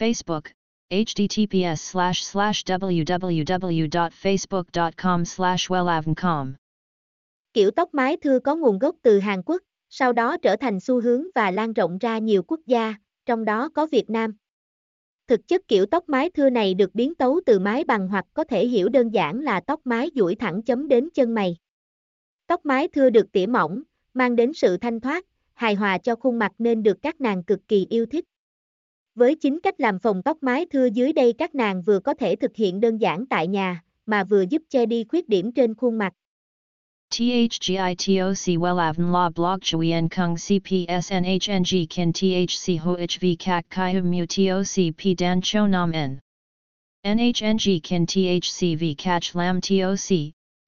Facebook, https slash slash www.facebook.com slash wellavncom. Kiểu tóc mái thưa có nguồn gốc từ Hàn Quốc, sau đó trở thành xu hướng và lan rộng ra nhiều quốc gia, trong đó có Việt Nam. Thực chất kiểu tóc mái thưa này được biến tấu từ mái bằng hoặc có thể hiểu đơn giản là tóc mái duỗi thẳng chấm đến chân mày. Tóc mái thưa được tỉa mỏng, mang đến sự thanh thoát, hài hòa cho khuôn mặt nên được các nàng cực kỳ yêu thích. Với chính cách làm phòng tóc mái thưa dưới đây các nàng vừa có thể thực hiện đơn giản tại nhà, mà vừa giúp che đi khuyết điểm trên khuôn mặt. THGITOC WELAVN La Blog Chui En Kung CPS NHNG Kin THC HOHV CAC Kai Hum Mu TOC P Dan Cho Nam N NHNG Kin THC V Catch Lam TOC